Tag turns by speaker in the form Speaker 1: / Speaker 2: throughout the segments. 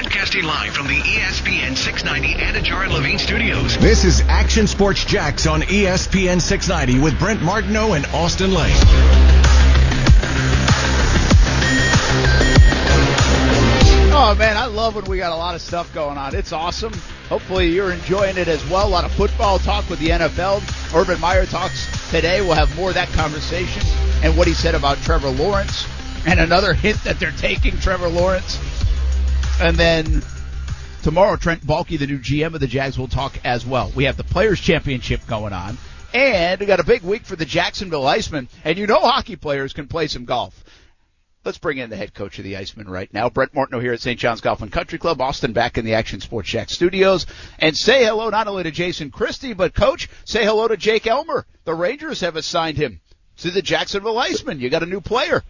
Speaker 1: Broadcasting live from the ESPN 690 Anajar and Levine studios.
Speaker 2: This is Action Sports Jax on ESPN 690 with Brent Martineau and Austin Lane.
Speaker 3: Oh man, I love when we got a lot of stuff going on. It's awesome. Hopefully you're enjoying it as well. A lot of football talk with the NFL. Urban Meyer talks today. We'll have more of that conversation and what he said about Trevor Lawrence and another hint that they're taking Trevor Lawrence. And then tomorrow, Trent Baalke, the new GM of the Jags, will talk as well. We have the Players Championship going on. And we got a big week for the Jacksonville Icemen. And you know hockey players can play some golf. Let's bring in the head coach of the Icemen right now, Brent Martineau here at St. John's Golf and Country Club, Austin back in the Action Sports Shack studios. And say hello not only to Jason Christie, but coach, say hello to Jake Elmer. The Rangers have assigned him to the Jacksonville Icemen. You got a new player.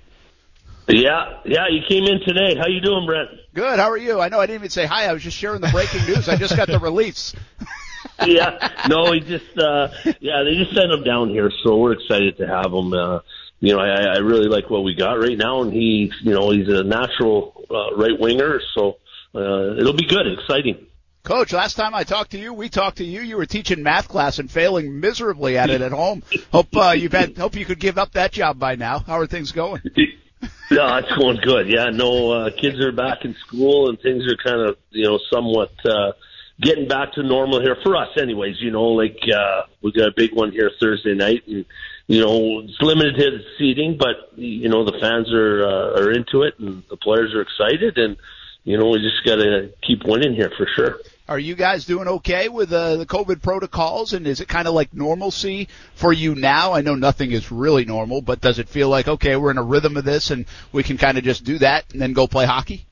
Speaker 4: Yeah, yeah, you came in today. How you doing, Brent?
Speaker 3: Good. How are you? I know I didn't even say hi. I was just sharing the breaking news. I just got the release.
Speaker 4: yeah, no, he just, uh, yeah, they just sent him down here, so we're excited to have him. Uh, you know, I, I really like what we got right now, and he, you know, he's a natural uh, right winger, so uh, it'll be good, exciting.
Speaker 3: Coach, last time I talked to you, we talked to you. You were teaching math class and failing miserably at it at home. Hope uh, you've had. Hope you could give up that job by now. How are things going?
Speaker 4: yeah, it's going good. Yeah, no, uh, kids are back in school and things are kind of, you know, somewhat, uh, getting back to normal here for us anyways, you know, like, uh, we got a big one here Thursday night and, you know, it's limited seating, but, you know, the fans are, uh, are into it and the players are excited and, you know, we just gotta keep winning here for sure.
Speaker 3: Are you guys doing okay with uh, the COVID protocols? And is it kind of like normalcy for you now? I know nothing is really normal, but does it feel like okay, we're in a rhythm of this, and we can kind of just do that and then go play hockey?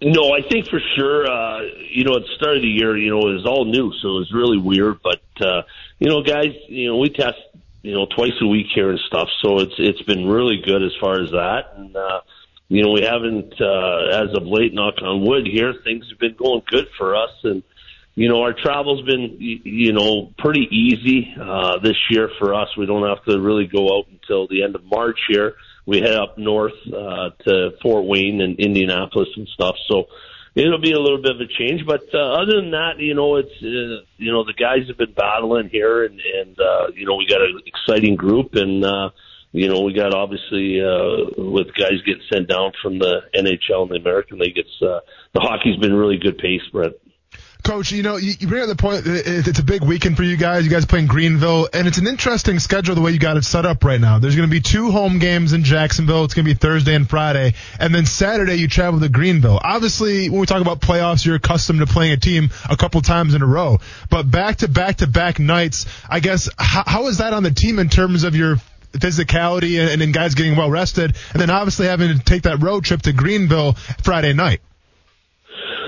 Speaker 4: No, I think for sure. Uh, you know, at the start of the year, you know, it was all new, so it was really weird. But uh, you know, guys, you know, we test, you know, twice a week here and stuff, so it's it's been really good as far as that. And uh, you know, we haven't, uh, as of late, knock on wood here, things have been going good for us. And, you know, our travel's been, you know, pretty easy, uh, this year for us. We don't have to really go out until the end of March here. We head up north, uh, to Fort Wayne and Indianapolis and stuff. So it'll be a little bit of a change. But, uh, other than that, you know, it's, uh, you know, the guys have been battling here and, and, uh, you know, we got an exciting group and, uh, you know, we got obviously uh, with guys getting sent down from the NHL and the American League. It's uh, the hockey's been really good pace, Brett.
Speaker 5: Coach, you know, you, bring up the point. It's a big weekend for you guys. You guys playing Greenville, and it's an interesting schedule the way you got it set up right now. There's going to be two home games in Jacksonville. It's going to be Thursday and Friday, and then Saturday you travel to Greenville. Obviously, when we talk about playoffs, you're accustomed to playing a team a couple times in a row, but back to back to back nights. I guess how, how is that on the team in terms of your physicality and, and guys getting well rested, and then obviously having to take that road trip to Greenville Friday night.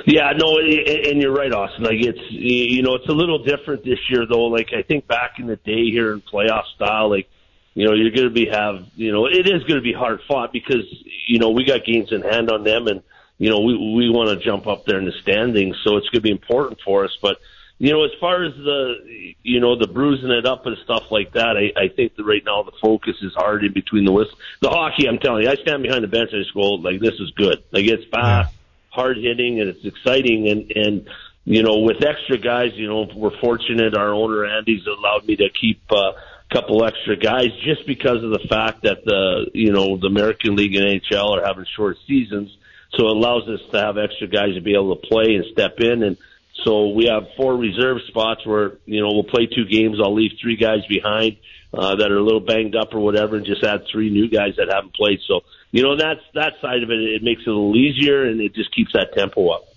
Speaker 4: Yeah, no, and you're right, Austin. Like it's you know it's a little different this year though. Like I think back in the day here in playoff style, like you know you're going to be have you know it is going to be hard fought because you know we got games in hand on them, and you know we we want to jump up there in the standings, so it's going to be important for us, but you know, as far as the, you know, the bruising it up and stuff like that, I, I think that right now the focus is hard in between the whistle. The hockey, I'm telling you, I stand behind the bench and I just go, like, this is good. Like, it's fast, hard hitting, and it's exciting. And, and, you know, with extra guys, you know, we're fortunate. Our owner, Andy's allowed me to keep, uh, a couple extra guys just because of the fact that the, you know, the American League and NHL are having short seasons. So it allows us to have extra guys to be able to play and step in and, so we have four reserve spots where, you know, we'll play two games. I'll leave three guys behind, uh, that are a little banged up or whatever and just add three new guys that haven't played. So, you know, that's, that side of it, it makes it a little easier and it just keeps that tempo up.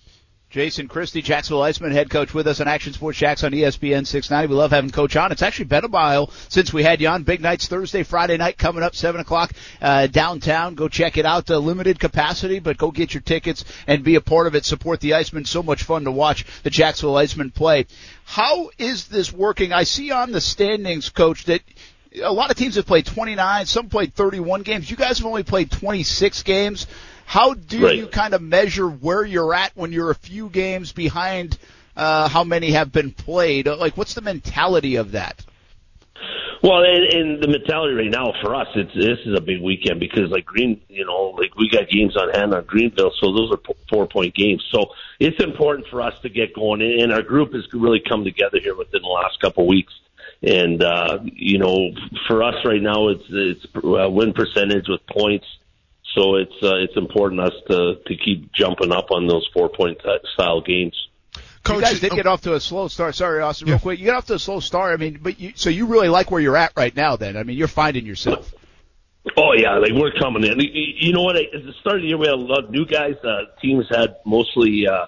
Speaker 3: Jason Christie, Jacksonville Icemen head coach with us on Action Sports Jax on ESPN 690. We love having Coach on. It's actually been a while since we had you on. Big nights Thursday, Friday night coming up, 7 o'clock uh, downtown. Go check it out. Uh, limited capacity, but go get your tickets and be a part of it. Support the Icemen. So much fun to watch the Jacksonville Icemen play. How is this working? I see on the standings, Coach, that a lot of teams have played 29, some played 31 games. You guys have only played 26 games. How do right. you kind of measure where you're at when you're a few games behind uh, how many have been played? Like, what's the mentality of that?
Speaker 4: Well, and, and the mentality right now for us, it's this is a big weekend because like Green, you know, like we got games on hand on Greenville, so those are four point games. So it's important for us to get going, and our group has really come together here within the last couple of weeks. And uh, you know, for us right now, it's it's uh, win percentage with points. So it's uh, it's important us to to keep jumping up on those four point style games.
Speaker 3: Coach, you guys did get off to a slow start. Sorry, Austin, real quick. You got off to a slow start. I mean, but you, so you really like where you're at right now. Then, I mean, you're finding yourself.
Speaker 4: Oh yeah, like we're coming in. You know what? At the start of the year, we had a lot of new guys. Uh, teams had mostly, uh,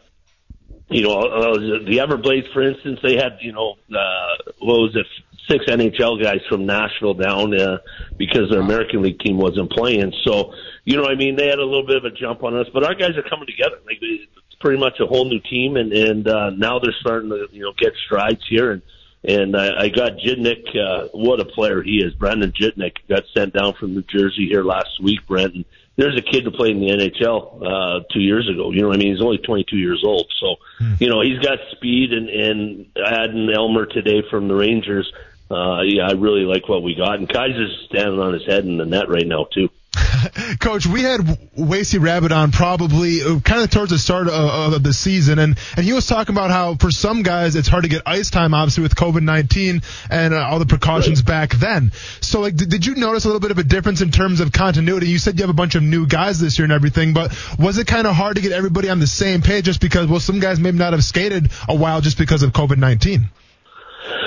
Speaker 4: you know, uh, the Everblades, for instance. They had, you know, uh, what was it? Six NHL guys from Nashville down uh, because their American League team wasn't playing. So, you know, what I mean, they had a little bit of a jump on us, but our guys are coming together. Like it's pretty much a whole new team, and and uh, now they're starting to you know get strides here. And and I, I got Gignac. Uh, what a player he is! Brandon Gignac got sent down from New Jersey here last week. Brent, and there's a kid who played in the NHL uh, two years ago. You know, what I mean, he's only 22 years old, so hmm. you know he's got speed. And and adding Elmer today from the Rangers. Uh, yeah, I really like what we got, and Kaiser's standing on his head in the net right now too.
Speaker 5: Coach, we had Wacey Rabbit on probably uh, kind of towards the start of, of, the season, and, and he was talking about how for some guys it's hard to get ice time, obviously with COVID nineteen and uh, all the precautions right. back then. So, like, did, did you notice a little bit of a difference in terms of continuity? You said you have a bunch of new guys this year and everything, but was it kind of hard to get everybody on the same page just because, well, some guys maybe not have skated a while just because of COVID nineteen?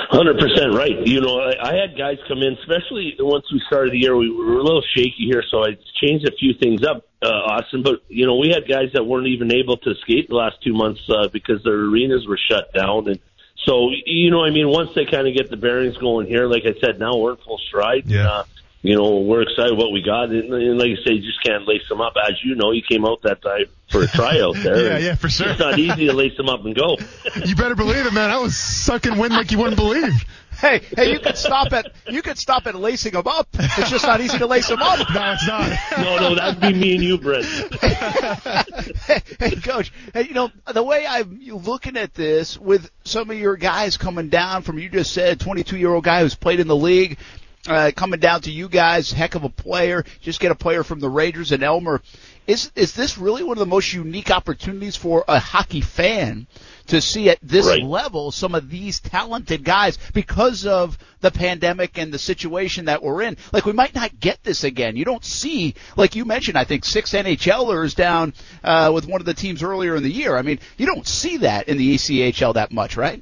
Speaker 4: Hundred percent right. You know, I, I had guys come in, especially once we started the year. We were a little shaky here, so I changed a few things up, uh, Austin. But you know, we had guys that weren't even able to skate the last two months uh, because their arenas were shut down, and so you know, I mean, once they kind of get the bearings going here, like I said, now we're in full stride.
Speaker 5: Yeah. Uh,
Speaker 4: you know, we're excited what we got. And, and like you say, you just can't lace them up. As you know, you came out that time for a tryout there.
Speaker 5: yeah, yeah, for sure.
Speaker 4: It's not easy to lace them up and go.
Speaker 5: you better believe it, man. I was sucking wind like you wouldn't believe.
Speaker 3: Hey, hey, you could stop at you could stop at lacing them up. It's just not easy to lace them up.
Speaker 5: No, it's not.
Speaker 4: no, no, that'd be me and you, Brent.
Speaker 3: hey, hey, coach. Hey, you know the way I'm looking at this with some of your guys coming down from you just said 22 year old guy who's played in the league uh, coming down to you guys, heck of a player. Just get a player from the Rangers and Elmer. Is is this really one of the most unique opportunities for a hockey fan to see at this right. level some of these talented guys because of the pandemic and the situation that we're in? Like we might not get this again. You don't see, like you mentioned, I think six NHLers down uh, with one of the teams earlier in the year. I mean, you don't see that in the ECHL that much, right?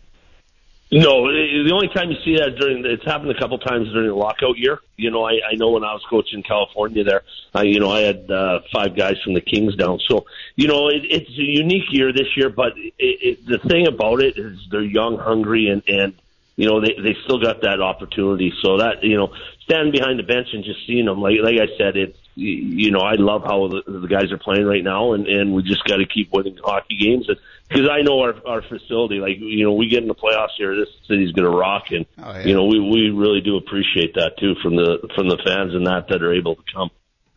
Speaker 4: No, the only time you see that during it's happened a couple times during the lockout year. You know, I, I know when I was coaching California there, I you know I had uh, five guys from the Kings down. So you know it, it's a unique year this year, but it, it, the thing about it is they're young, hungry, and and you know they they still got that opportunity. So that you know standing behind the bench and just seeing them, like like I said, it's you know I love how the, the guys are playing right now, and and we just got to keep winning hockey games. And because I know our our facility, like you know, we get in the playoffs here, this city's going to rock, and oh, yeah. you know, we we really do appreciate that too from the from the fans and that that are able to come.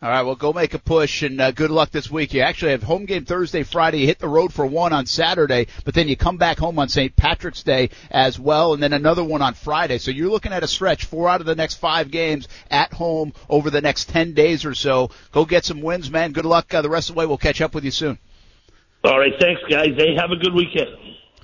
Speaker 3: All right, well, go make a push and uh, good luck this week. You actually have home game Thursday, Friday. You hit the road for one on Saturday, but then you come back home on St. Patrick's Day as well, and then another one on Friday. So you're looking at a stretch, four out of the next five games at home over the next 10 days or so. Go get some wins, man. Good luck uh, the rest of the way. We'll catch up with you soon.
Speaker 4: All right, thanks, guys. Hey, have a good weekend.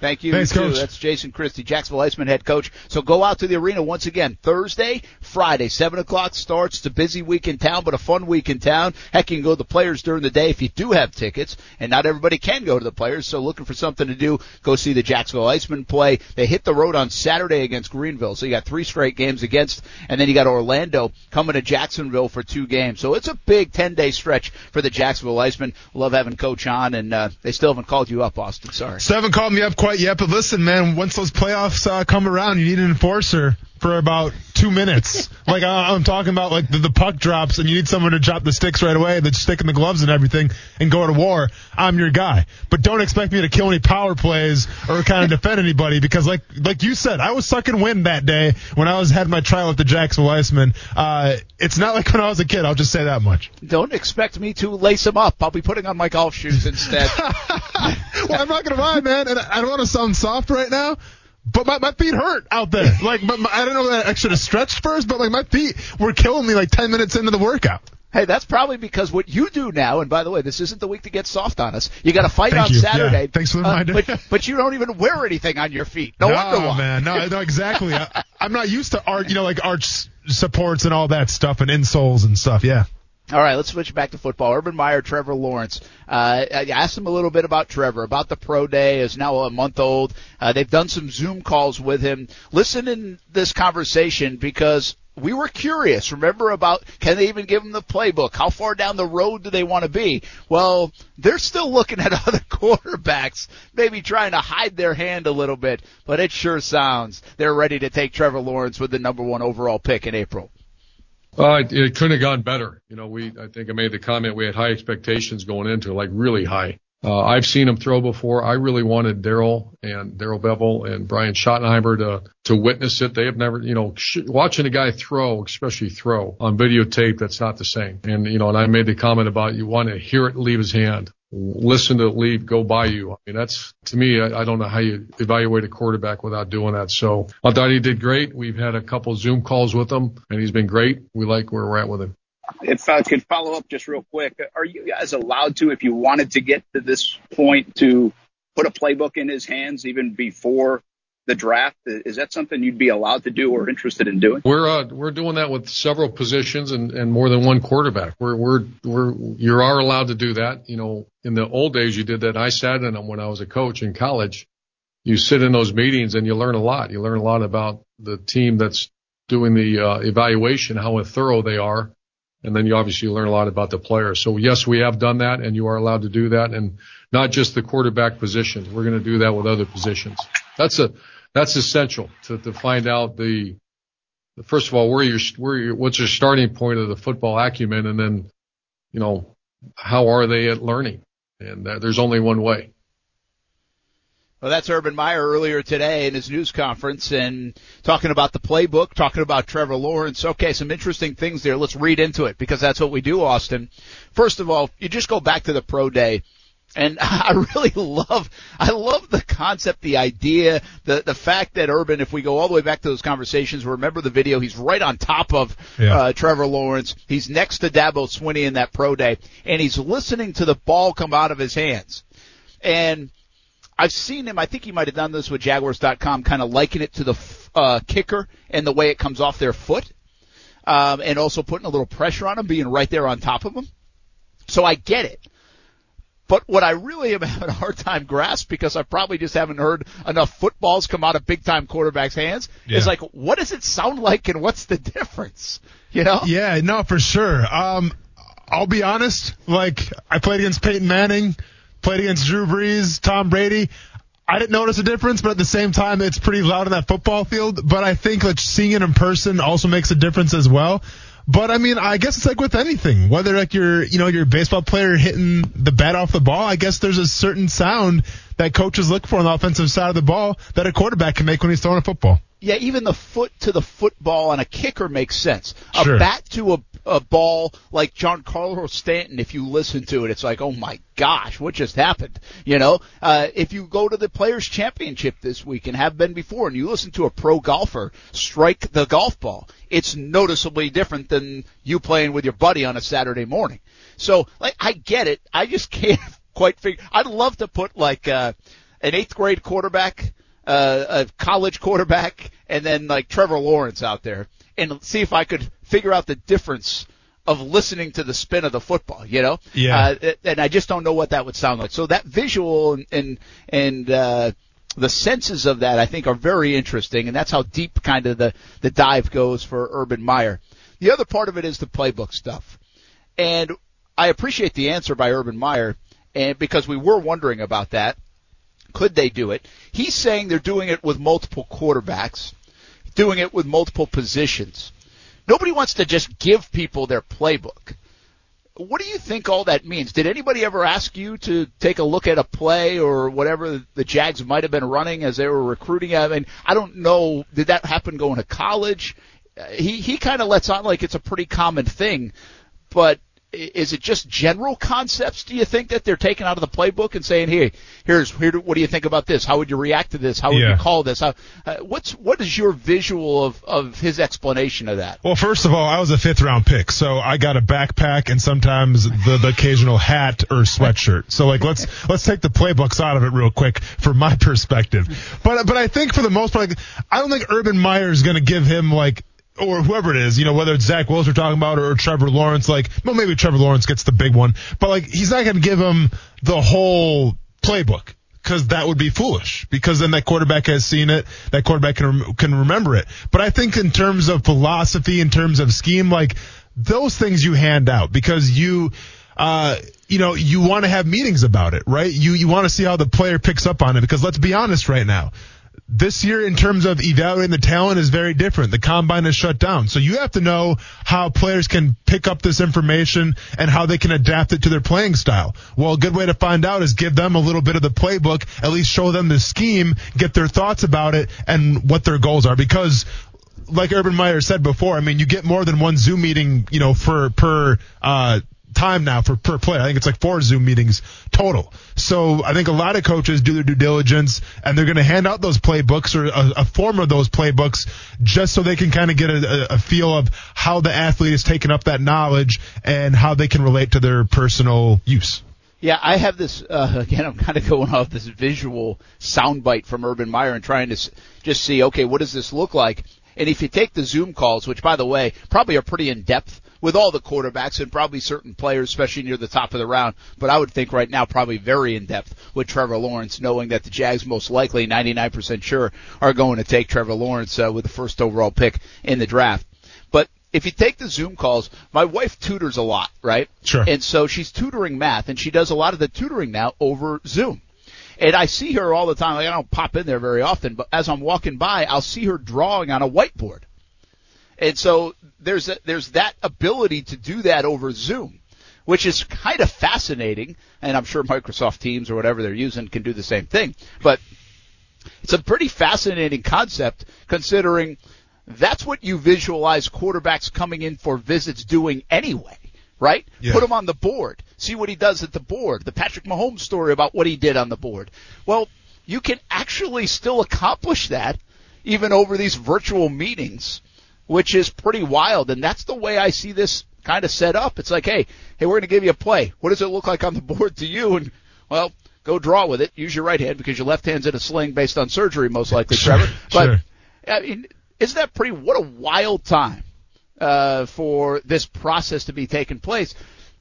Speaker 3: Thank you,
Speaker 5: Thanks,
Speaker 3: too.
Speaker 5: Coach.
Speaker 3: That's Jason Christie, Jacksonville Icemen head coach. So go out to the arena once again Thursday, Friday, seven o'clock starts. It's a busy week in town, but a fun week in town. Heck, you can go to the players during the day if you do have tickets, and not everybody can go to the players. So looking for something to do, go see the Jacksonville Icemen play. They hit the road on Saturday against Greenville, so you got three straight games against, and then you got Orlando coming to Jacksonville for two games. So it's a big ten day stretch for the Jacksonville Icemen. Love having Coach on, and uh, they still haven't called you up, Austin. Sorry,
Speaker 5: haven't called me up quite yet, but listen man, once those playoffs uh, come around, you need an enforcer for about two minutes. like I, I'm talking about, like the, the puck drops and you need someone to drop the sticks right away, the stick in the gloves and everything, and go to war. I'm your guy, but don't expect me to kill any power plays or kind of defend anybody because, like like you said, I was sucking wind that day when I was had my trial with the Jacksonville Icemen. Uh, it's not like when I was a kid. I'll just say that much.
Speaker 3: Don't expect me to lace them up. I'll be putting on my golf shoes instead.
Speaker 5: well, I'm not gonna lie, man, and I don't want to sound soft right now, but my, my feet hurt out there. Like, my, my, I don't know that I should have stretched first, but like my feet were killing me like 10 minutes into the workout.
Speaker 3: Hey, that's probably because what you do now, and by the way, this isn't the week to get soft on us. You got to fight
Speaker 5: Thank
Speaker 3: on
Speaker 5: you.
Speaker 3: Saturday.
Speaker 5: Yeah. Thanks for the
Speaker 3: uh,
Speaker 5: reminder.
Speaker 3: but, but you don't even wear anything on your feet. No, wonder why.
Speaker 5: man. No, no, exactly. I, I'm not used to art, you know, like arch supports and all that stuff and insoles and stuff. Yeah.
Speaker 3: All right, let's switch back to football. Urban Meyer, Trevor Lawrence. Uh, I asked him a little bit about Trevor, about the pro day. is now a month old. Uh, they've done some Zoom calls with him. Listen in this conversation because we were curious. Remember about can they even give him the playbook? How far down the road do they want to be? Well, they're still looking at other quarterbacks, maybe trying to hide their hand a little bit, but it sure sounds they're ready to take Trevor Lawrence with the number one overall pick in April.
Speaker 6: Uh, it, couldn't have gone better. You know, we, I think I made the comment we had high expectations going into like really high. Uh, I've seen him throw before. I really wanted Darrell and Darrell Bevell and Brian Schottenheimer to, to witness it. They have never, you know, sh- watching a guy throw, especially throw on videotape, that's not the same. And, you know, and I made the comment about you want to hear it leave his hand, listen to leave, go by you. I mean, that's to me, I, I don't know how you evaluate a quarterback without doing that. So I thought he did great. We've had a couple Zoom calls with him and he's been great. We like where we're at with him.
Speaker 7: If I could follow up just real quick, are you guys allowed to, if you wanted to get to this point, to put a playbook in his hands even before the draft? Is that something you'd be allowed to do or interested in doing?
Speaker 6: We're uh, we're doing that with several positions and, and more than one quarterback. We're we're we're you are allowed to do that. You know, in the old days you did that. I sat in them when I was a coach in college. You sit in those meetings and you learn a lot. You learn a lot about the team that's doing the uh, evaluation, how thorough they are, and then you obviously learn a lot about the player. So yes, we have done that, and you are allowed to do that, and not just the quarterback position. We're going to do that with other positions. That's a that's essential to, find out the first of all where your where your what's your starting point of the football acumen, and then you know how are they at learning, and there's only one way.
Speaker 3: Well, that's Urban Meyer earlier today in his news conference and talking about the playbook, talking about Trevor Lawrence. Okay, some interesting things there. Let's read into it because that's what we do, Austin. First of all, you just go back to the pro day. And I really love, I love the concept, the idea, the the fact that Urban, if we go all the way back to those conversations, remember the video, he's right on top of
Speaker 5: Yeah.
Speaker 3: uh, Trevor Lawrence. He's next to Dabo Swinney in that pro day, and he's listening to the ball come out of his hands. And I've seen him. I think he might have done this with Jaguars.com, kind of liken it to the uh, kicker and the way it comes off their foot, um, and also putting a little pressure on him, being right there on top of him. So I get it. But what I really am having a hard time grasp because I probably just haven't heard enough footballs come out of big time quarterbacks' hands
Speaker 5: Yeah.
Speaker 3: is like, what does it sound like and what's the difference? You know?
Speaker 5: Yeah, no, for sure. Um, I'll be honest. Like, I played against Peyton Manning, played against Drew Brees, Tom Brady. I didn't notice a difference, but at the same time, it's pretty loud in that football field. But I think like seeing it in person also makes a difference as well. But I mean, I guess it's like with anything, whether like you're, you know, you're a baseball player hitting the bat off the ball. I guess there's a certain sound that coaches look for on the offensive side of the ball that a quarterback can make when he's throwing a football.
Speaker 3: Yeah, even the foot to the football on a kicker makes sense. A
Speaker 5: Sure.
Speaker 3: bat to a, a ball like Giancarlo Stanton, if you listen to it, it's like, oh my gosh, what just happened? You know, uh, if you go to the Players Championship this week and have been before, and you listen to a pro golfer strike the golf ball, it's noticeably different than you playing with your buddy on a Saturday morning. So, like, I get it. I just can't quite figure. I'd love to put like uh, an eighth grade quarterback uh, a college quarterback and then like Trevor Lawrence out there and see if I could figure out the difference of listening to the spin of the football, you know?
Speaker 5: Yeah.
Speaker 3: Uh, and I just don't know what that would sound like. So that visual and, and, and, uh, the senses of that I think are very interesting and that's how deep kind of the, the dive goes for Urban Meyer. The other part of it is the playbook stuff. And I appreciate the answer by Urban Meyer and because we were wondering about that. Could they do it? He's saying they're doing it with multiple quarterbacks, doing it with multiple positions. Nobody wants to just give people their playbook. What do you think all that means? Did anybody ever ask you to take a look at a play or whatever the Jags might have been running as they were recruiting? I mean, I don't know. Did that happen going to college? He he kind of lets on like it's a pretty common thing, but is it just general concepts? Do you think that they're taking out of the playbook and saying, "Hey, here's here, what do you think about this? How would you react to this? How would
Speaker 5: Yeah.
Speaker 3: you call this?" How, uh, what's what is your visual of of his explanation of that?
Speaker 5: Well, first of all, I was a fifth round pick, so I got a backpack and sometimes the, the occasional hat or sweatshirt. So like, let's let's take the playbooks out of it real quick from my perspective. But but I think for the most part, like, I don't think Urban Meyer is going to give him like. Or whoever it is, you know, whether it's Zach Wilson we're talking about or Trevor Lawrence, like, well, maybe Trevor Lawrence gets the big one, but like, he's not going to give him the whole playbook because that would be foolish because then that quarterback has seen it that quarterback can can remember it. But i think in terms of philosophy in terms of scheme like those things you hand out because you uh you know you want to have meetings about it right? You you want to see how the player picks up on it because let's be honest right now this year in terms of evaluating the talent is very different. The combine is shut down. So you have to know how players can pick up this information and how they can adapt it to their playing style. Well, a good way to find out is give them a little bit of the playbook, at least show them the scheme, get their thoughts about it and what their goals are because like Urban Meyer said before, I mean, you get more than one Zoom meeting, you know, for per uh, time now for per player. I think it's like four Zoom meetings total. So I think a lot of coaches do their due diligence and they're going to hand out those playbooks or a, a form of those playbooks just so they can kind of get a, a feel of how the athlete is taking up that knowledge and how they can relate to their personal use.
Speaker 3: Yeah, I have this uh, again. I'm kind of going off this visual soundbite from Urban Meyer and trying to just see, okay, what does this look like? And if you take the Zoom calls, which by the way probably are pretty in depth with all the quarterbacks and probably certain players, especially near the top of the round, but I would think right now probably very in depth with Trevor Lawrence, knowing that the Jags most likely 99% sure are going to take Trevor Lawrence uh, with the first overall pick in the draft. But if you take the Zoom calls, my wife tutors a lot, right?
Speaker 5: Sure.
Speaker 3: And so she's tutoring math, and she does a lot of the tutoring now over Zoom. And I see her all the time. Like I don't pop in there very often, but as I'm walking by, I'll see her drawing on a whiteboard. And so there's a, there's that ability to do that over Zoom, which is kind of fascinating. And I'm sure Microsoft Teams or whatever they're using can do the same thing. But it's a pretty fascinating concept considering that's what you visualize quarterbacks coming in for visits doing anyway, right?
Speaker 5: Yeah.
Speaker 3: Put him on the board. See what he does at the board. The Patrick Mahomes story about what he did on the board. Well, you can actually still accomplish that even over these virtual meetings, which is pretty wild. And that's the way I see this kind of set up. It's like, hey, hey, we're going to give you a play. What does it look like on the board to you? And well, go draw with it. Use your right hand because your left hand's in a sling based on surgery, most likely, Trevor. But
Speaker 5: Sure.
Speaker 3: I mean, isn't that pretty? What a wild time uh, for this process to be taking place.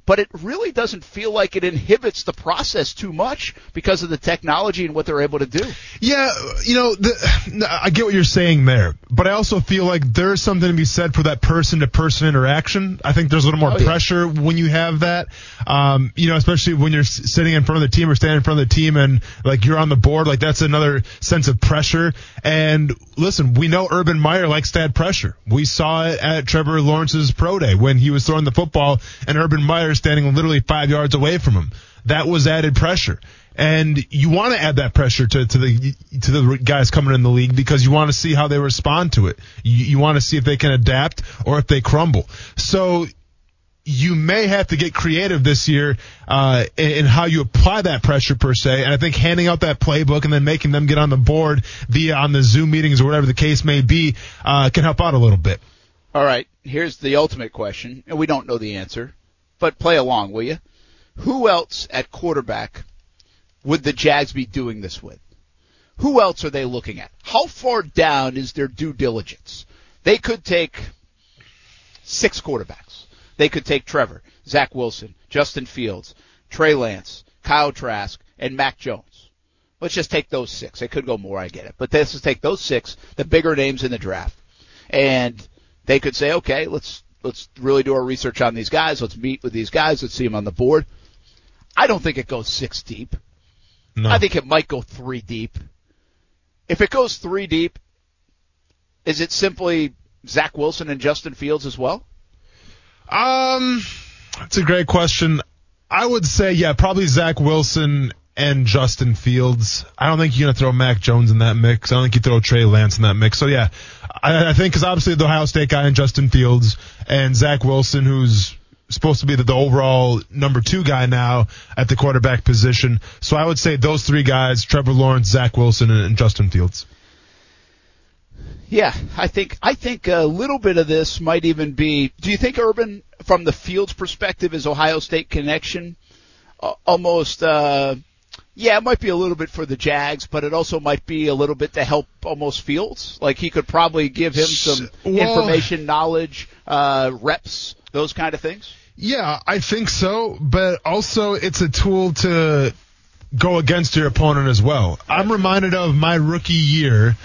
Speaker 3: But it really doesn't feel like it inhibits the process too much because of the technology and what they're able to do.
Speaker 5: Yeah, you know, the, I get what you're saying there, but I also feel like there's something to be said for that person to person interaction. I think there's a little more
Speaker 3: Oh, yeah.
Speaker 5: pressure when you have that. Um, you know, especially when you're sitting in front of the team or standing in front of the team and like you're on the board, like that's another sense of pressure. And listen, we know Urban Meyer likes to add pressure. We saw it at Trevor Lawrence's pro day when he was throwing the football and Urban Meyer standing literally five yards away from him. That was added pressure. And you want to add that pressure to, to the to the guys coming in the league because you want to see how they respond to it. You, you want to see if they can adapt or if they crumble. So you may have to get creative this year uh, in, in how you apply that pressure per se. And I think handing out that playbook and then making them get on the board via on the Zoom meetings or whatever the case may be uh, can help out a little bit.
Speaker 3: All right, here's the ultimate question, and we don't know the answer, but play along, will you? Who else at quarterback would the Jags be doing this with? Who else are they looking at? How far down is their due diligence? They could take six quarterbacks. They could take Trevor, Zach Wilson, Justin Fields, Trey Lance, Kyle Trask, and Mac Jones. Let's just take those six. They could go more, I get it. But let's just take those six, the bigger names in the draft. And they could say, okay, let's let's really do our research on these guys. Let's meet with these guys. Let's see them on the board. I don't think it goes six deep.
Speaker 5: No.
Speaker 3: I think it might go three deep. If it goes three deep, is it simply Zach Wilson and Justin Fields as well?
Speaker 5: Um, that's a great question. I would say, yeah, probably Zach Wilson and Justin Fields. I don't think you're going to throw Mac Jones in that mix. I don't think you throw Trey Lance in that mix. So, yeah, I, I think because obviously the Ohio State guy and Justin Fields and Zach Wilson, who's supposed to be the, the overall number two guy now at the quarterback position. So I would say those three guys: Trevor Lawrence, Zach Wilson, and, and Justin Fields.
Speaker 3: Yeah, I think I think a little bit of this might even be. Do you think Urban, from the Fields perspective, is Ohio State connection uh, almost? Uh, yeah, it might be a little bit for the Jags, but it also might be a little bit to help almost Fields. Like he could probably give him some
Speaker 5: Well-
Speaker 3: information, knowledge, uh, reps, those kind of things.
Speaker 5: Yeah, I think so, but also it's a tool to go against your opponent as well. I'm reminded of my rookie year,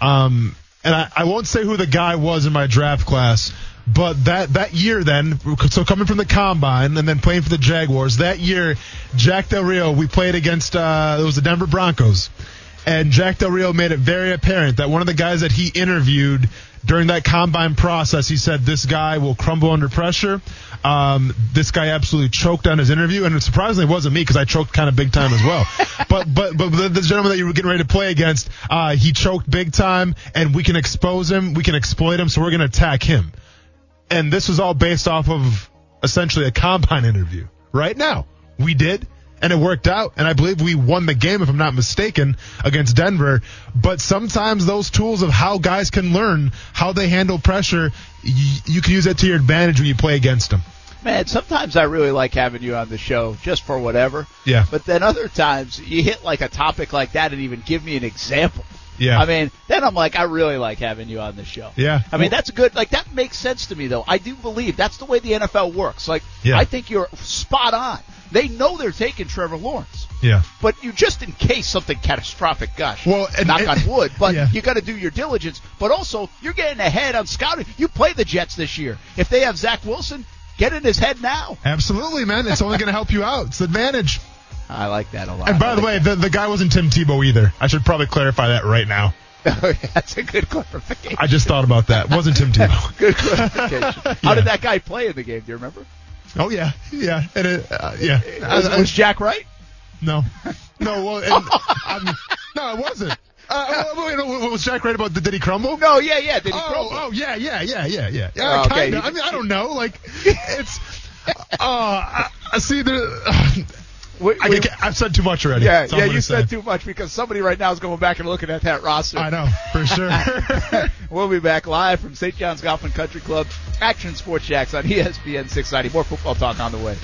Speaker 5: um, and I, I won't say who the guy was in my draft class, but that that year then, so coming from the combine and then playing for the Jaguars, that year, Jack Del Rio, we played against uh, it was the Denver Broncos, and Jack Del Rio made it very apparent that one of the guys that he interviewed during that combine process, he said this guy will crumble under pressure. Um, this guy absolutely choked on his interview, and surprisingly, it wasn't me because I choked kind of big time as well. but but but the, the gentleman that you were getting ready to play against, uh, he choked big time, and we can expose him, we can exploit him, so we're going to attack him. And this was all based off of essentially a combine interview. Right now, we did and it worked out. And I believe we won the game, if I'm not mistaken, against Denver. But sometimes those tools of how guys can learn how they handle pressure, y- you can use that to your advantage when you play against them.
Speaker 3: Man, sometimes I really like having you on the show just for whatever.
Speaker 5: Yeah.
Speaker 3: But then other times you hit like a topic like that and even give me an example.
Speaker 5: Yeah.
Speaker 3: I mean, then I'm like, I really like having you on the show.
Speaker 5: Yeah.
Speaker 3: I mean, that's good. Like that makes sense to me, though. I do believe that's the way the NFL works. Like,
Speaker 5: Yeah.
Speaker 3: I think you're spot on. They know they're taking Trevor Lawrence,
Speaker 5: Yeah.
Speaker 3: but you just in case something catastrophic. Gosh,
Speaker 5: Well, and-
Speaker 3: knock
Speaker 5: and-
Speaker 3: on wood. But
Speaker 5: Yeah.
Speaker 3: you got to do your diligence. But also, you're getting ahead on scouting. You play the Jets this year. If they have Zach Wilson, get in his head now.
Speaker 5: Absolutely, man. It's only going to help you out. It's the advantage.
Speaker 3: I like that a lot.
Speaker 5: And by the way, the, the guy wasn't Tim Tebow either. I should probably clarify that right now.
Speaker 3: that. that's a good clarification.
Speaker 5: I just thought about that. Wasn't Tim Tebow.
Speaker 3: Good clarification. How
Speaker 5: Yeah.
Speaker 3: did that guy play in the game? Do you remember?
Speaker 5: Oh yeah, yeah, and it, uh, yeah.
Speaker 3: Was, was Jack right?
Speaker 5: No, no. Well, and, um, no, it wasn't. Uh, wait, wait, wait, was Jack right about the did he crumble?
Speaker 3: No, yeah, yeah. Did he
Speaker 5: Oh,
Speaker 3: crumble?
Speaker 5: oh, yeah, yeah, yeah, yeah, yeah.
Speaker 3: Oh, okay.
Speaker 5: kinda. I mean, I don't know. Like, it's. Uh, I, I see the.
Speaker 3: We-
Speaker 5: I
Speaker 3: we,
Speaker 5: I've said too much already.
Speaker 3: yeah, yeah. You said too much because somebody right now is going back and looking at that roster.
Speaker 5: I know for sure.
Speaker 3: we'll be back live from St. John's Golf and Country Club, Action Sports Jax on ESPN 690. More football talk on the way.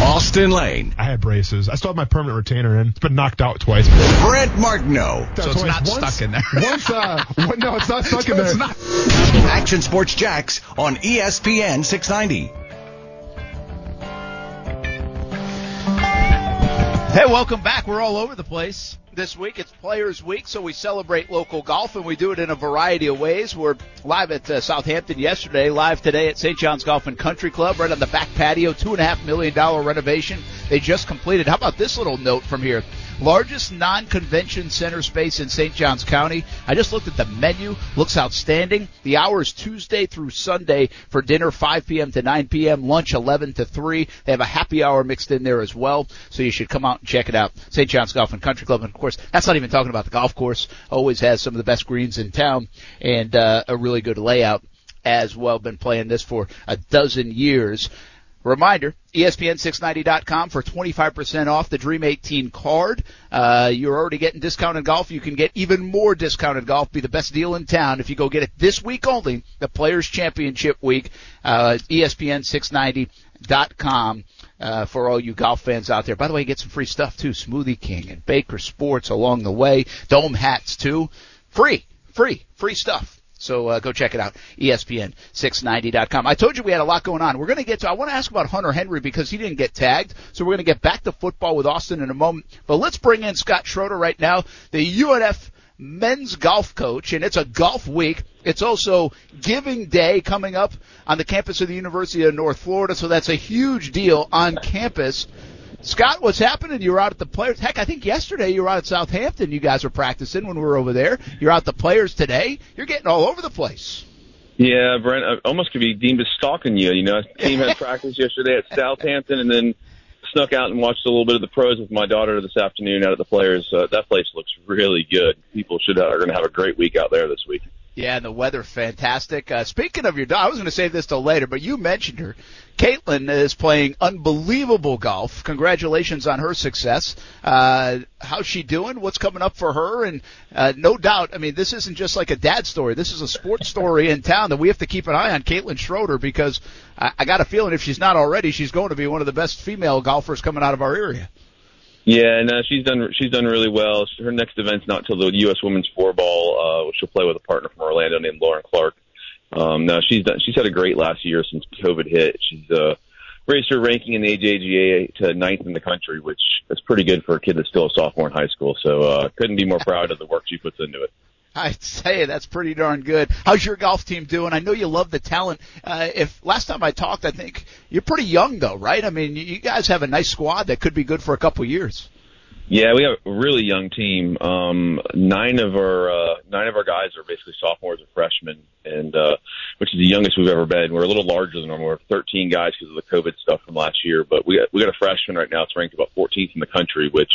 Speaker 2: Austin Lane,
Speaker 5: I had braces. I still have my permanent retainer in. It's been knocked out twice.
Speaker 2: Brent Martineau.
Speaker 3: So it's not stuck in there.
Speaker 5: Once, uh, one- no, it's not stuck in there.
Speaker 2: Action Sports Jax on ESPN 690.
Speaker 3: Hey, welcome back. We're all over the place this week. It's Players Week, so we celebrate local golf, and we do it in a variety of ways. We're live at uh, Southampton yesterday, live today at St. John's Golf and Country Club, right on the back patio. Two and a half million dollar renovation they just completed. How about this little note from here? Largest non-convention center space in St. Johns County. I just looked at the menu. Looks outstanding. The hours Tuesday through Sunday for dinner 5 p.m. to 9 p.m. Lunch 11 to 3. They have a happy hour mixed in there as well. So you should come out and check it out. St. John's Golf and Country Club. And of course, that's not even talking about the golf course. Always has some of the best greens in town and uh, a really good layout as well. Been playing this for a dozen years. Reminder, E ESPN690.com for 25% off the Dream 18 card. Uh, you're already getting discounted golf. You can get even more discounted golf. Be the best deal in town if you go get it this week only, the Players Championship Week. Uh, ESPN690.com uh, for all you golf fans out there. By the way, get some free stuff too. Smoothie King and Baker Sports along the way. Dome hats too. Free, free, free stuff. So uh, go check it out, E ESPN690.com. I told you we had a lot going on. We're going to get to, I want to ask about Hunter Henry because he didn't get tagged. So we're going to get back to football with Austin in a moment. But let's bring in Scott Schroeder right now, the UNF men's golf coach, and it's a golf week. It's also Giving Day coming up on the campus of the University of North Florida, so that's a huge deal on campus. Scott, what's happening? You were out at the players. Heck, I think yesterday you were out at Southampton. You guys were practicing when we were over there. You're out at the players today. You're getting all over the place.
Speaker 8: Yeah, Brent, I almost could be deemed as stalking you. You know, team had practice yesterday at Southampton, and then snuck out and watched a little bit of the pros with my daughter this afternoon out at the players. Uh, that place looks really good. People should uh, are going to have a great week out there this week.
Speaker 3: Yeah, and the weather fantastic. Uh, speaking of your daughter, I was going to save this till later, but you mentioned her. Caitlin is playing unbelievable golf. Congratulations on her success. Uh, how's she doing? What's coming up for her? And uh, no doubt, I mean, this isn't just like a dad story. This is a sports story in town that we have to keep an eye on Caitlin Schroeder because I, I got a feeling if she's not already, she's going to be one of the best female golfers coming out of our area.
Speaker 8: Yeah, no, she's done she's done really well. Her next event's not till the U.S. Women's Four Ball, uh, which she'll play with a partner from Orlando named Lauren Clark. Um, now she's done she's had a great last year since COVID hit. She's uh, raised her ranking in the AJGA to ninth in the country, which is pretty good for a kid that's still a sophomore in high school. So uh, couldn't be more proud of the work she puts into it.
Speaker 3: I'd say that's pretty darn good. How's your golf team doing? I know you love the talent. Uh, if last time I talked, I think you're pretty young though, right? I mean, you guys have a nice squad that could be good for a couple years.
Speaker 8: Yeah, we have a really young team. Um, nine of our uh, nine of our guys are basically sophomores or freshmen, and uh, which is the youngest we've ever been. We're a little larger than normal. We're 13 guys because of the COVID stuff from last year, but we got, we got a freshman right now. It's ranked about 14th in the country, which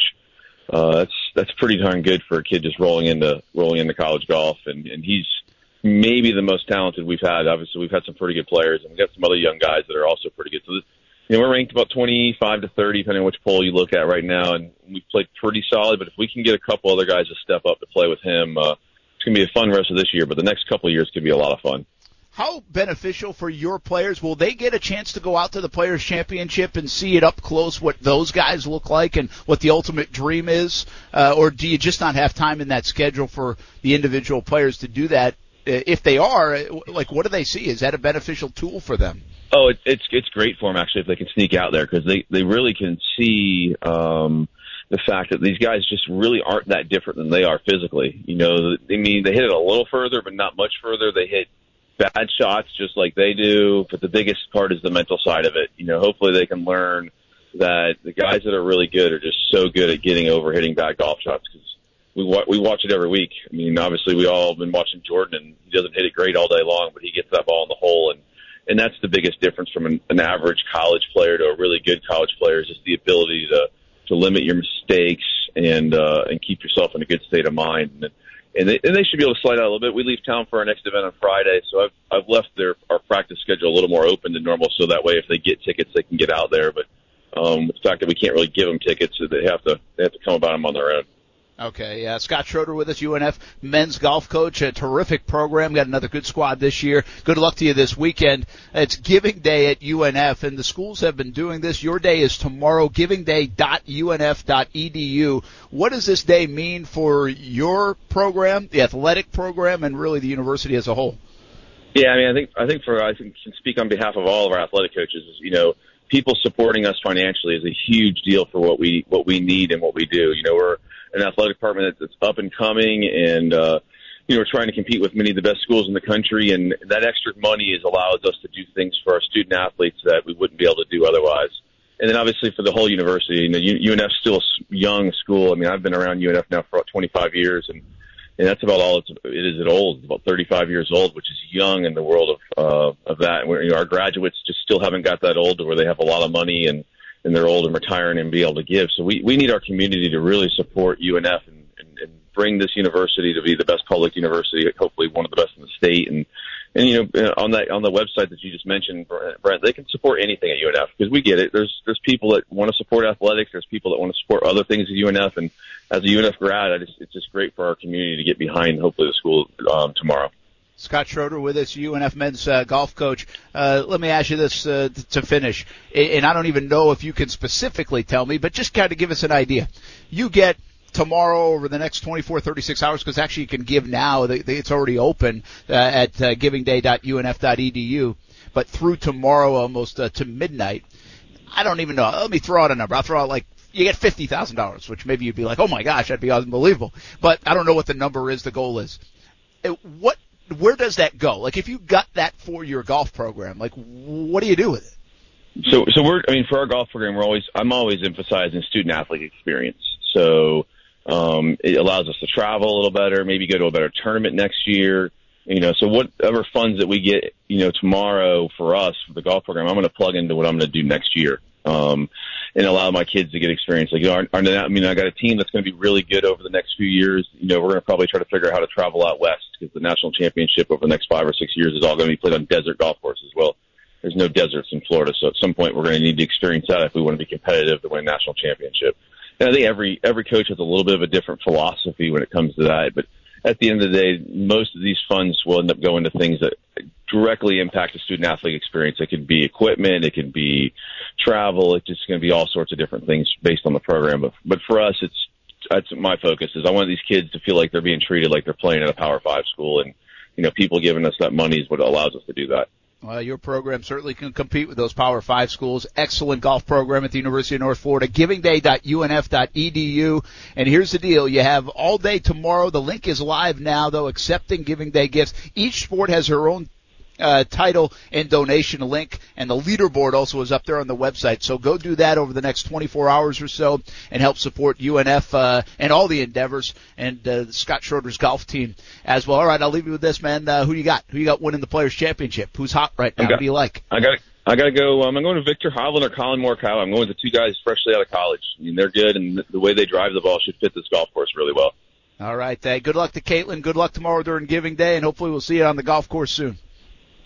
Speaker 8: uh, that's that's pretty darn good for a kid just rolling into rolling into college golf, and and he's maybe the most talented we've had. Obviously, we've had some pretty good players, and we've got some other young guys that are also pretty good. So, this, you know, we're ranked about 25 to 30, depending on which poll you look at right now, and we've played pretty solid. But if we can get a couple other guys to step up to play with him, uh, it's going to be a fun rest of this year. But the next couple of years could be a lot of fun
Speaker 3: how beneficial for your players? Will they get a chance to go out to the Players Championship and see it up close what those guys look like and what the ultimate dream is? Uh, or do you just not have time in that schedule for the individual players to do that? Uh, if they are, uh, like, what do they see? Is that a beneficial tool for them?
Speaker 8: Oh, it, it's it's great for them actually if they can sneak out there because they they really can see um, the fact that these guys just really aren't that different than they are physically. You know, I mean, they hit it a little further, but not much further. They hit bad shots just like they do, but the biggest part is the mental side of it. You know, hopefully they can learn that the guys that are really good are just so good at getting over hitting bad golf shots because we wa- we watch it every week. I mean, obviously we all have been watching Jordan and he doesn't hit it great all day long, but he gets that ball in the hole and and that's the biggest difference from an, an average college player to a really good college player is just the ability to to limit your mistakes and uh and keep yourself in a good state of mind. And and they, and they should be able to slide out a little bit. We leave town for our next event on Friday, so I've I've left their our practice schedule a little more open than normal, so that way if they get tickets, they can get out there. But um, the fact that we can't really give them tickets, so they have to they have to come about them on their own.
Speaker 3: Okay, yeah. Scott Schroeder with us, UNF men's golf coach. A terrific program. Got another good squad this year. Good luck to you this weekend. It's Giving Day at UNF, and the schools have been doing this. Your day is tomorrow. GivingDay.unf.edu. What does this day mean for your program, the athletic program, and really the university as a whole?
Speaker 8: Yeah, I mean, I think I think for I think can speak on behalf of all of our athletic coaches. You know, people supporting us financially is a huge deal for what we what we need and what we do. You know, we're an athletic department that's up and coming and, uh, you know, trying to compete with many of the best schools in the country, and that extra money is allows us to do things for our student athletes that we wouldn't be able to do otherwise. And then obviously for the whole university, you know, UNF's still a young school. I mean, I've been around UNF now for about 25 years, and and that's about all it's, it is at old. About 35 years old, which is young in the world of uh, of that. And you know, our graduates just still haven't got that old where they have a lot of money and and they're old and retiring and be able to give. So we, we need our community to really support UNF and, and, and bring this university to be the best public university, hopefully one of the best in the state. And, and you know, on that, on the website that you just mentioned, Brent, they can support anything at UNF because we get it. There's, there's people that want to support athletics. There's people that want to support other things at UNF. And as a UNF grad, I just, it's just great for our community to get behind, hopefully the school, um, tomorrow.
Speaker 3: Scott Schroeder with us, UNF men's uh, golf coach. Uh, let me ask you this uh, to finish, and I don't even know if you can specifically tell me, but just kind of give us an idea. You get tomorrow over the next 24, 36 hours, because actually you can give now. It's already open uh, at uh, givingday.unf.edu, but through tomorrow almost uh, to midnight. I don't even know. Let me throw out a number. I'll throw out like you get fifty thousand dollars, which maybe you'd be like, oh my gosh, that'd be unbelievable. But I don't know what the number is. The goal is. What where does that go? Like if you got that for your golf program, like what do you do with it?
Speaker 8: So, so we're, I mean, for our golf program, we're always, I'm always emphasizing student athlete experience. So, um, it allows us to travel a little better, maybe go to a better tournament next year. You know, so whatever funds that we get, you know, tomorrow for us for the golf program, I'm going to plug into what I'm going to do next year. Um, and allow my kids to get experience. Like, you know, our, our, I mean, I got a team that's going to be really good over the next few years. You know, we're going to probably try to figure out how to travel out west because the national championship over the next five or six years is all going to be played on desert golf courses. Well, there's no deserts in Florida, so at some point we're going to need to experience that if we want to be competitive to win a national championship. And I think every every coach has a little bit of a different philosophy when it comes to that, but at the end of the day, most of these funds will end up going to things that directly impact the student athlete experience. It could be equipment, it could be travel, it's just going to be all sorts of different things based on the program. But, but for us, it's that's my focus is I want these kids to feel like they're being treated like they're playing at a Power Five school, and you know, people giving us that money is what allows us to do that.
Speaker 3: Well, your program certainly can compete with those Power Five schools. Excellent golf program at the University of North Florida. GivingDay.unf.edu. And here's the deal: you have all day tomorrow. The link is live now, though, accepting Giving Day gifts. Each sport has her own uh, title and donation link, and the leaderboard also is up there on the website. So go do that over the next 24 hours or so and help support UNF uh, and all the endeavors and uh, Scott Schroeder's golf team as well. All right, I'll leave you with this, man. Uh, who you got? Who you got winning the Players Championship? Who's hot right now?
Speaker 8: Got,
Speaker 3: who do you like?
Speaker 8: I got. I got to go. Um, I'm going to Viktor Hovland or Collin Morikawa. I'm going to two guys freshly out of college. I mean, they're good, and the way they drive the ball should fit this golf course really well.
Speaker 3: All right. Uh, good luck to Caitlin. Good luck tomorrow during Giving Day, and hopefully we'll see you on the golf course soon.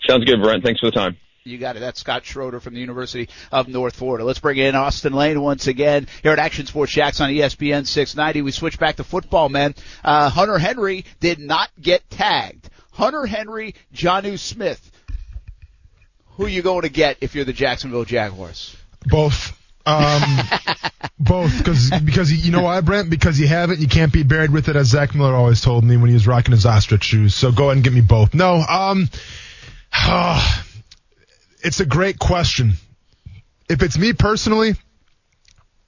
Speaker 8: Sounds good, Brent. Thanks for the time.
Speaker 3: You got it. That's Scott Schroeder from the University of North Florida. Let's bring in Austin Lane once again here at Action Sports Jax on ESPN 690. We switch back to football, man. Uh, Hunter Henry did not get tagged. Hunter Henry, Jonnu Smith. Who are you going to get if you're the Jacksonville Jaguars?
Speaker 5: Both. Um, both, because because you know why, Brent? Because you have it, you can't be buried with it, as Zach Miller always told me when he was rocking his ostrich shoes. So go ahead and get me both. No, um, it's a great question. If it's me personally,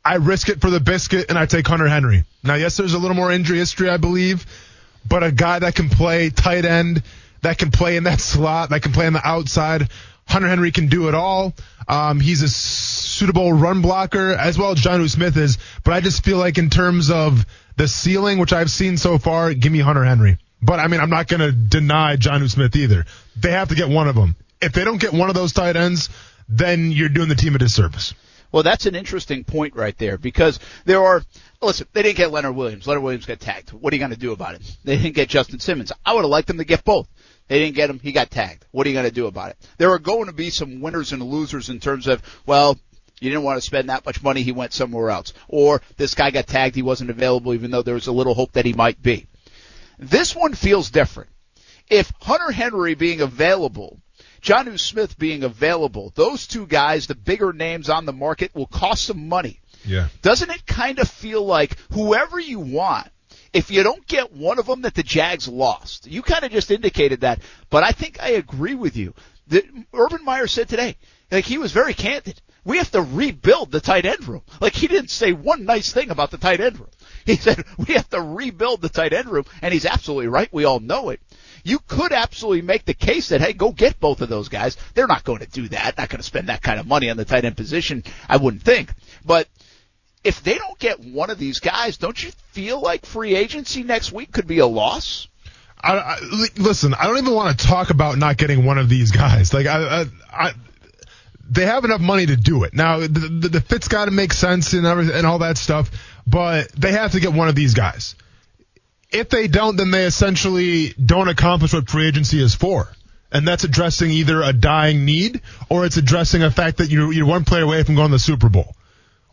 Speaker 5: I risk it for the biscuit and I take Hunter Henry. Now, yes, there's a little more injury history, I believe, but a guy that can play tight end, that can play in that slot, that can play on the outside. Hunter Henry can do it all. Um, he's a suitable run blocker as well as Jonnu Smith is, but I just feel like in terms of the ceiling, which I've seen so far, give me Hunter Henry. But I mean, I'm not going to deny Jonnu Smith either. They have to get one of them. If they don't get one of those tight ends, then you're doing the team a disservice.
Speaker 3: Well, that's an interesting point right there because there are, listen, they didn't get Leonard Williams. Leonard Williams got tagged. What are you going to do about it? They didn't get Justin Simmons. I would have liked them to get both. They didn't get him. He got tagged. What are you going to do about it? There are going to be some winners and losers in terms of, well, you didn't want to spend that much money. He went somewhere else. Or this guy got tagged. He wasn't available even though there was a little hope that he might be. This one feels different. If Hunter Henry being available, Jonnu Smith being available, those two guys, the bigger names on the market, will cost some money.
Speaker 5: Yeah.
Speaker 3: Doesn't it kind of feel like whoever you want, if you don't get one of them that the Jags lost, you kind of just indicated that, but I think I agree with you. That Urban Meyer said today, like he was very candid. We have to rebuild the tight end room. Like he didn't say one nice thing about the tight end room. He said we have to rebuild the tight end room, and he's absolutely right. We all know it. You could absolutely make the case that hey, go get both of those guys. They're not going to do that. Not going to spend that kind of money on the tight end position. I wouldn't think. But if they don't get one of these guys, don't you feel like free agency next week could be a loss?
Speaker 5: I, I, listen, I don't even want to talk about not getting one of these guys. Like I, I, I they have enough money to do it. Now the the, the fit's got to make sense and everything and all that stuff, but they have to get one of these guys. If they don't, then they essentially don't accomplish what free agency is for. And that's addressing either a dying need or it's addressing a fact that you're, you're one player away from going to the Super Bowl.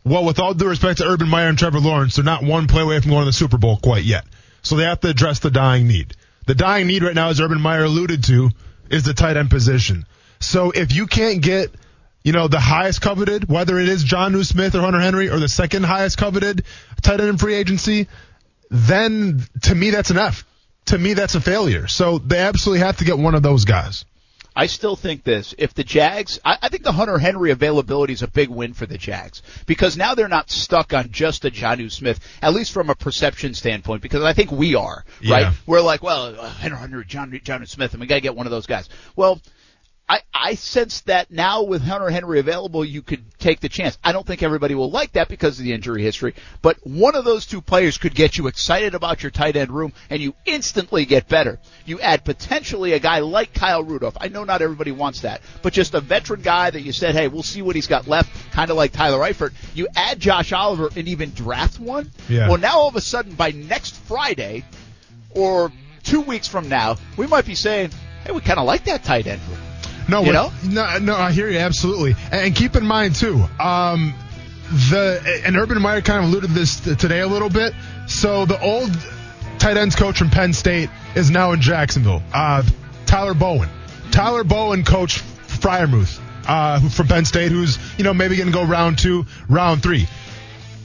Speaker 5: Well, with all due respect to Urban Meyer and Trevor Lawrence, they're not one play away from going to the Super Bowl quite yet. So they have to address the dying need. The dying need right now, as Urban Meyer alluded to, is the tight end position. So if you can't get, you know, the highest coveted, whether it is Jonnu Smith or Hunter Henry, or the second highest coveted tight end in free agency, then to me that's enough. To me that's a failure. So they absolutely have to get one of those guys.
Speaker 3: I still think this. If the Jags, I, I think the Hunter Henry availability is a big win for the Jags because now they're not stuck on just a Jonnu Smith, at least from a perception standpoint. Because I think we are right. We're like, well, uh, Hunter Henry, John Jonnu Smith, and we got to get one of those guys. Well, I, sense that now with Hunter Henry available, you could take the chance. I don't think everybody will like that because of the injury history, but one of those two players could get you excited about your tight end room and you instantly get better. You add potentially a guy like Kyle Rudolph. I know not everybody wants that, but just a veteran guy that you said, hey, we'll see what he's got left, kind of like Tyler Eifert. You add Josh Oliver and even draft one.
Speaker 5: Yeah.
Speaker 3: Well, now all of a sudden by next Friday or two weeks from now, we might be saying, hey, we kind of like that tight end room.
Speaker 5: No,
Speaker 3: You
Speaker 5: what- no, no, I hear you absolutely. And keep in mind too, um, the and Urban Meyer kind of alluded to this today a little bit. So the old tight ends coach from Penn State is now in Jacksonville. Uh, Tyler Bowen. Tyler Bowen coached Freiermuth uh, from Penn State, who's you know maybe going to go round two, round three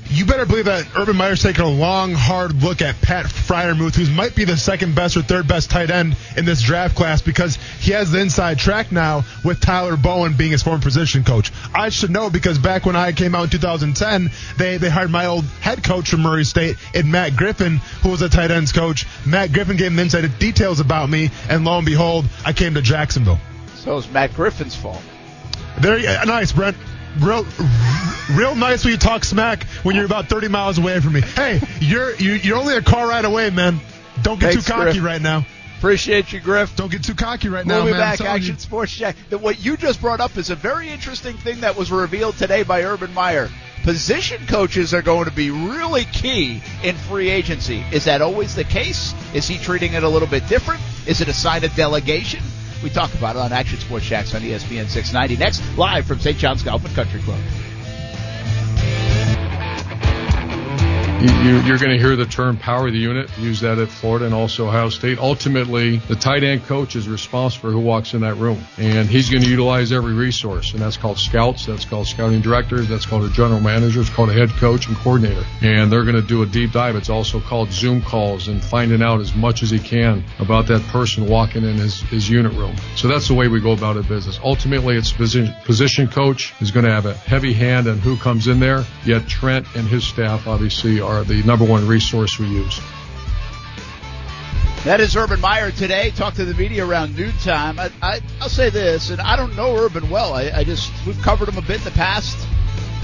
Speaker 5: you better believe that Urban Meyer's taking a long, hard look at Pat Freiermuth, who might be the second best or third best tight end in this draft class because he has the inside track now with Tyler Bowen being his former position coach. I should know because back when I came out in 2010, they, they hired my old head coach from Murray State and Matt Griffin, who was a tight ends coach. Matt Griffin gave him the inside details about me, and lo and behold, I came to Jacksonville.
Speaker 3: So it's Matt Griffin's fault.
Speaker 5: There, you- nice, Brent. Real, real nice when you talk smack when you're about 30 miles away from me. Hey, you're you, you're only a car ride away, man. Don't get
Speaker 3: Thanks,
Speaker 5: too cocky
Speaker 3: Griff.
Speaker 5: right now.
Speaker 3: Appreciate you, Griff.
Speaker 5: Don't get too cocky right now,
Speaker 3: We'll be
Speaker 5: man. I'm
Speaker 3: back. Action
Speaker 5: you.
Speaker 3: Sports Jax. That what you just brought up is a very interesting thing that was revealed today by Urban Meyer. Position coaches are going to be really key in free agency. Is that always the case? Is he treating it a little bit different? Is it a sign of delegation? We talk about it on Action Sports Jax on ESPN 690. Next, live from St. John's Golf and Country Club.
Speaker 6: You, you're going to hear the term power of the unit, use that at Florida and also Ohio State. Ultimately, the tight end coach is responsible for who walks in that room, and he's going to utilize every resource, and that's called scouts, that's called scouting directors, that's called a general manager, it's called a head coach and coordinator, and they're going to do a deep dive. It's also called Zoom calls and finding out as much as he can about that person walking in his, his unit room. So that's the way we go about it business. Ultimately, it's position, position coach is going to have a heavy hand on who comes in there, yet Trent and his staff obviously are the number one resource we use.
Speaker 3: That is Urban Meyer today. Talk to the media around noon time. I, I, I'll say this, and I don't know Urban well. I, I just we've covered him a bit in the past.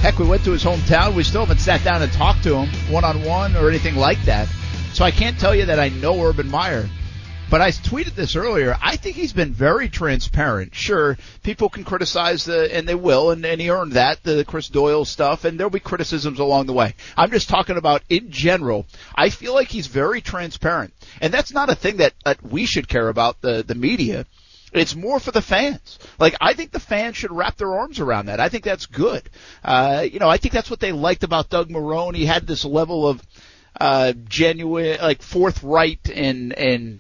Speaker 3: Heck, we went to his hometown. We still haven't sat down and talked to him one on one or anything like that. So I can't tell you that I know Urban Meyer. But I tweeted this earlier. I think he's been very transparent. Sure, people can criticize the, and they will, and, and he earned that, the Chris Doyle stuff, and there'll be criticisms along the way. I'm just talking about in general. I feel like he's very transparent. And that's not a thing that, that we should care about, the, the media. It's more for the fans. Like I think the fans should wrap their arms around that. I think that's good. Uh, you know, I think that's what they liked about Doug Marrone. He had this level of uh, genuine, like forthright and and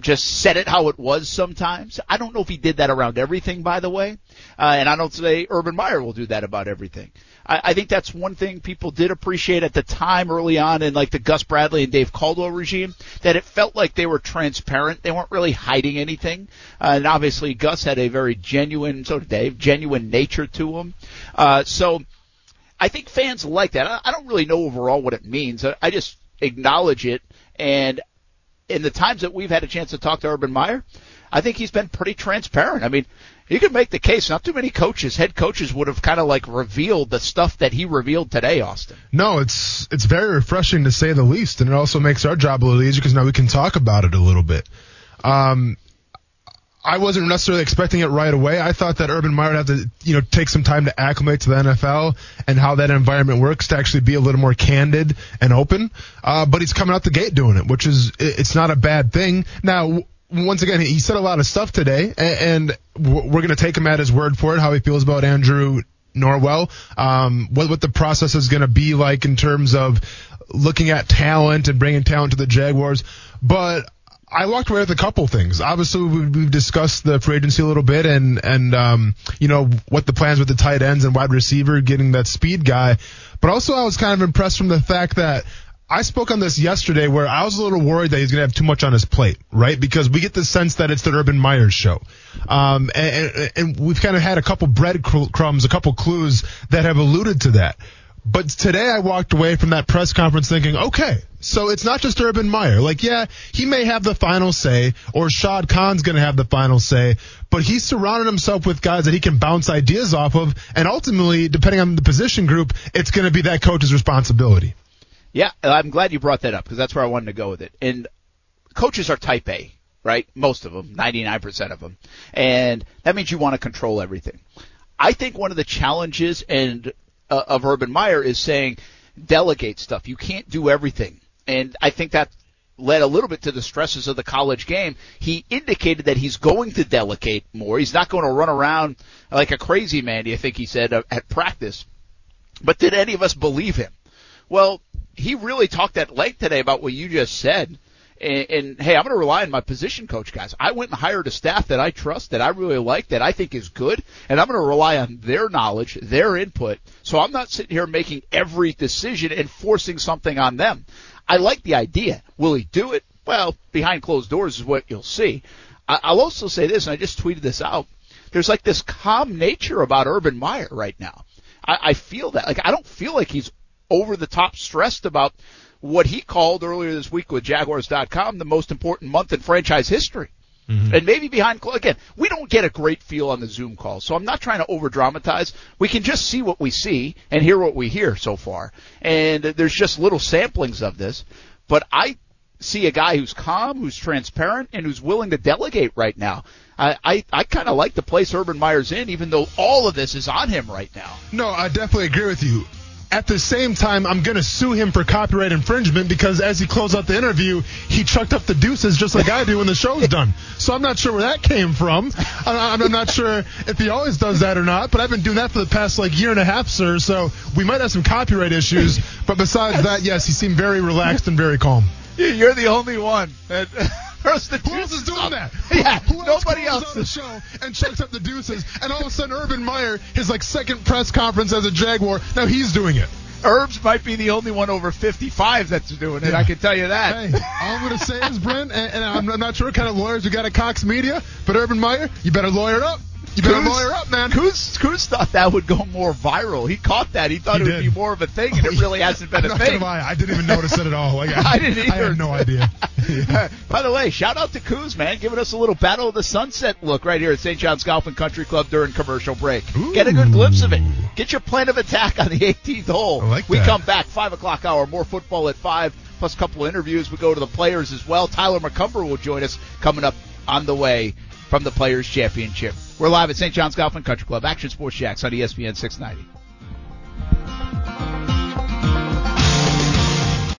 Speaker 3: just said it how it was sometimes. I don't know if he did that around everything, by the way, uh, and I don't say Urban Meyer will do that about everything. I, I think that's one thing people did appreciate at the time early on in like the Gus Bradley and Dave Caldwell regime, that it felt like they were transparent. They weren't really hiding anything. Uh, and obviously Gus had a very genuine, so did Dave, genuine nature to him. Uh, so I think fans like that. I, I don't really know overall what it means. I, I just acknowledge it and in the times that we've had a chance to talk to Urban Meyer, I think he's been pretty transparent. I mean, you can make the case. Not too many coaches, head coaches, would have kind of like revealed the stuff that he revealed today, Austin.
Speaker 5: No, it's it's very refreshing to say the least, and it also makes our job a little easier because now we can talk about it a little bit. Um, I wasn't necessarily expecting it right away. I thought that Urban Meyer would have to, you know, take some time to acclimate to the NFL and how that environment works to actually be a little more candid and open. Uh, but he's coming out the gate doing it, which is it's not a bad thing. Now, once again, he said a lot of stuff today, and we're going to take him at his word for it. How he feels about Andrew Norwell, um, what what the process is going to be like in terms of looking at talent and bringing talent to the Jaguars, but. I walked away with a couple things. Obviously, we- we've discussed the free agency a little bit, and and um, you know what the plans with the tight ends and wide receiver, getting that speed guy. But also, I was kind of impressed from the fact that I spoke on this yesterday, where I was a little worried that he's going to have too much on his plate, right? Because we get the sense that it's the Urban Meyer's show, um, and, and we've kind of had a couple breadcrumbs, a couple clues that have alluded to that. But today I walked away from that press conference thinking, okay, So it's not just Urban Meyer. Like, yeah, he may have the final say, or Shad Khan's going to have the final say, but he's surrounded himself with guys that he can bounce ideas off of, and ultimately, depending on the position group, it's going to be that coach's responsibility.
Speaker 3: Yeah, I'm glad you brought that up because that's where I wanted to go with it. And coaches are type A, right? Most of them, 99% of them. And that means you want to control everything. I think one of the challenges and uh, of Urban Meyer is saying delegate stuff. You can't do everything. And I think that led a little bit to the stresses of the college game. He indicated that he's going to delegate more. He's not going to run around like a crazy man, I think he said, uh, at practice. But did any of us believe him? Well, he really talked at length today about what you just said. And, and hey, I'm going to rely on my position coach guys. I went and hired a staff that I trust, that I really like, that I think is good, and I'm going to rely on their knowledge, their input. So I'm not sitting here making every decision and forcing something on them. I like the idea. Will he do it? Well, behind closed doors is what you'll see. I'll also say this, and I just tweeted this out. There's like this calm nature about Urban Meyer right now. I, I feel that. Like I don't feel like he's over the top stressed about what he called earlier this week with Jaguars.com the most important month in franchise history. Mm-hmm. And maybe behind again, we don't get a great feel on the Zoom call, so I'm not trying to over dramatize. We can just see what we see and hear what we hear so far, and there's just little samplings of this. But I see a guy who's calm, who's transparent, and who's willing to delegate right now. I, I, I kind of like the place Urban Meyer's in, even though all of this is on him right now.
Speaker 5: No, I definitely agree with you at the same time, I'm going to sue him for copyright infringement because as he closed out the interview, he chucked up the deuces just like I do when the show's done. So I'm not sure where that came from. I'm, not sure if he always does that or not, but I've been doing that for the past like year and a half, sir. So we might have some copyright issues. But besides that, yes, he seemed very relaxed and very calm.
Speaker 3: You're the only one.
Speaker 5: The Who else is doing
Speaker 3: up.
Speaker 5: that?
Speaker 3: Yeah,
Speaker 5: Who
Speaker 3: nobody
Speaker 5: else,
Speaker 3: else
Speaker 5: on the show and chucks up the deuces, and all of a sudden, Urban Meyer, his like second press conference as a Jaguar, now he's doing it.
Speaker 3: Herbs might be the only one over 55 that's doing it. Yeah. I can tell you that.
Speaker 5: Hey, all I'm going to say is, Brent, and, and I'm, I'm, not sure what kind of lawyers we got at Cox Media, but Urban Meyer, you better lawyer up. You better lawyer up, man.
Speaker 3: Kuz, Kuz thought that would go more viral. He caught that. He thought he it did. would be more of a thing, and it oh, really hasn't been
Speaker 5: I'm
Speaker 3: a thing.
Speaker 5: Lie. I didn't even notice it at all. Like, I,
Speaker 3: I, didn't either. I
Speaker 5: had no idea.
Speaker 3: yeah. By the way, shout out to Coos, man, giving us a little Battle of the Sunset look right here at St. John's Golf and Country Club during commercial break.
Speaker 5: Ooh.
Speaker 3: Get a good glimpse of it. Get your plan of attack on the 18th hole.
Speaker 5: Like
Speaker 3: we come back, 5 o'clock hour, more football at 5, plus a couple of interviews. We go to the players as well. Tyler McCumber will join us coming up on the way from the Players Championship. We're live at St. John's Golf and Country Club. Action Sports Jax on ESPN 690.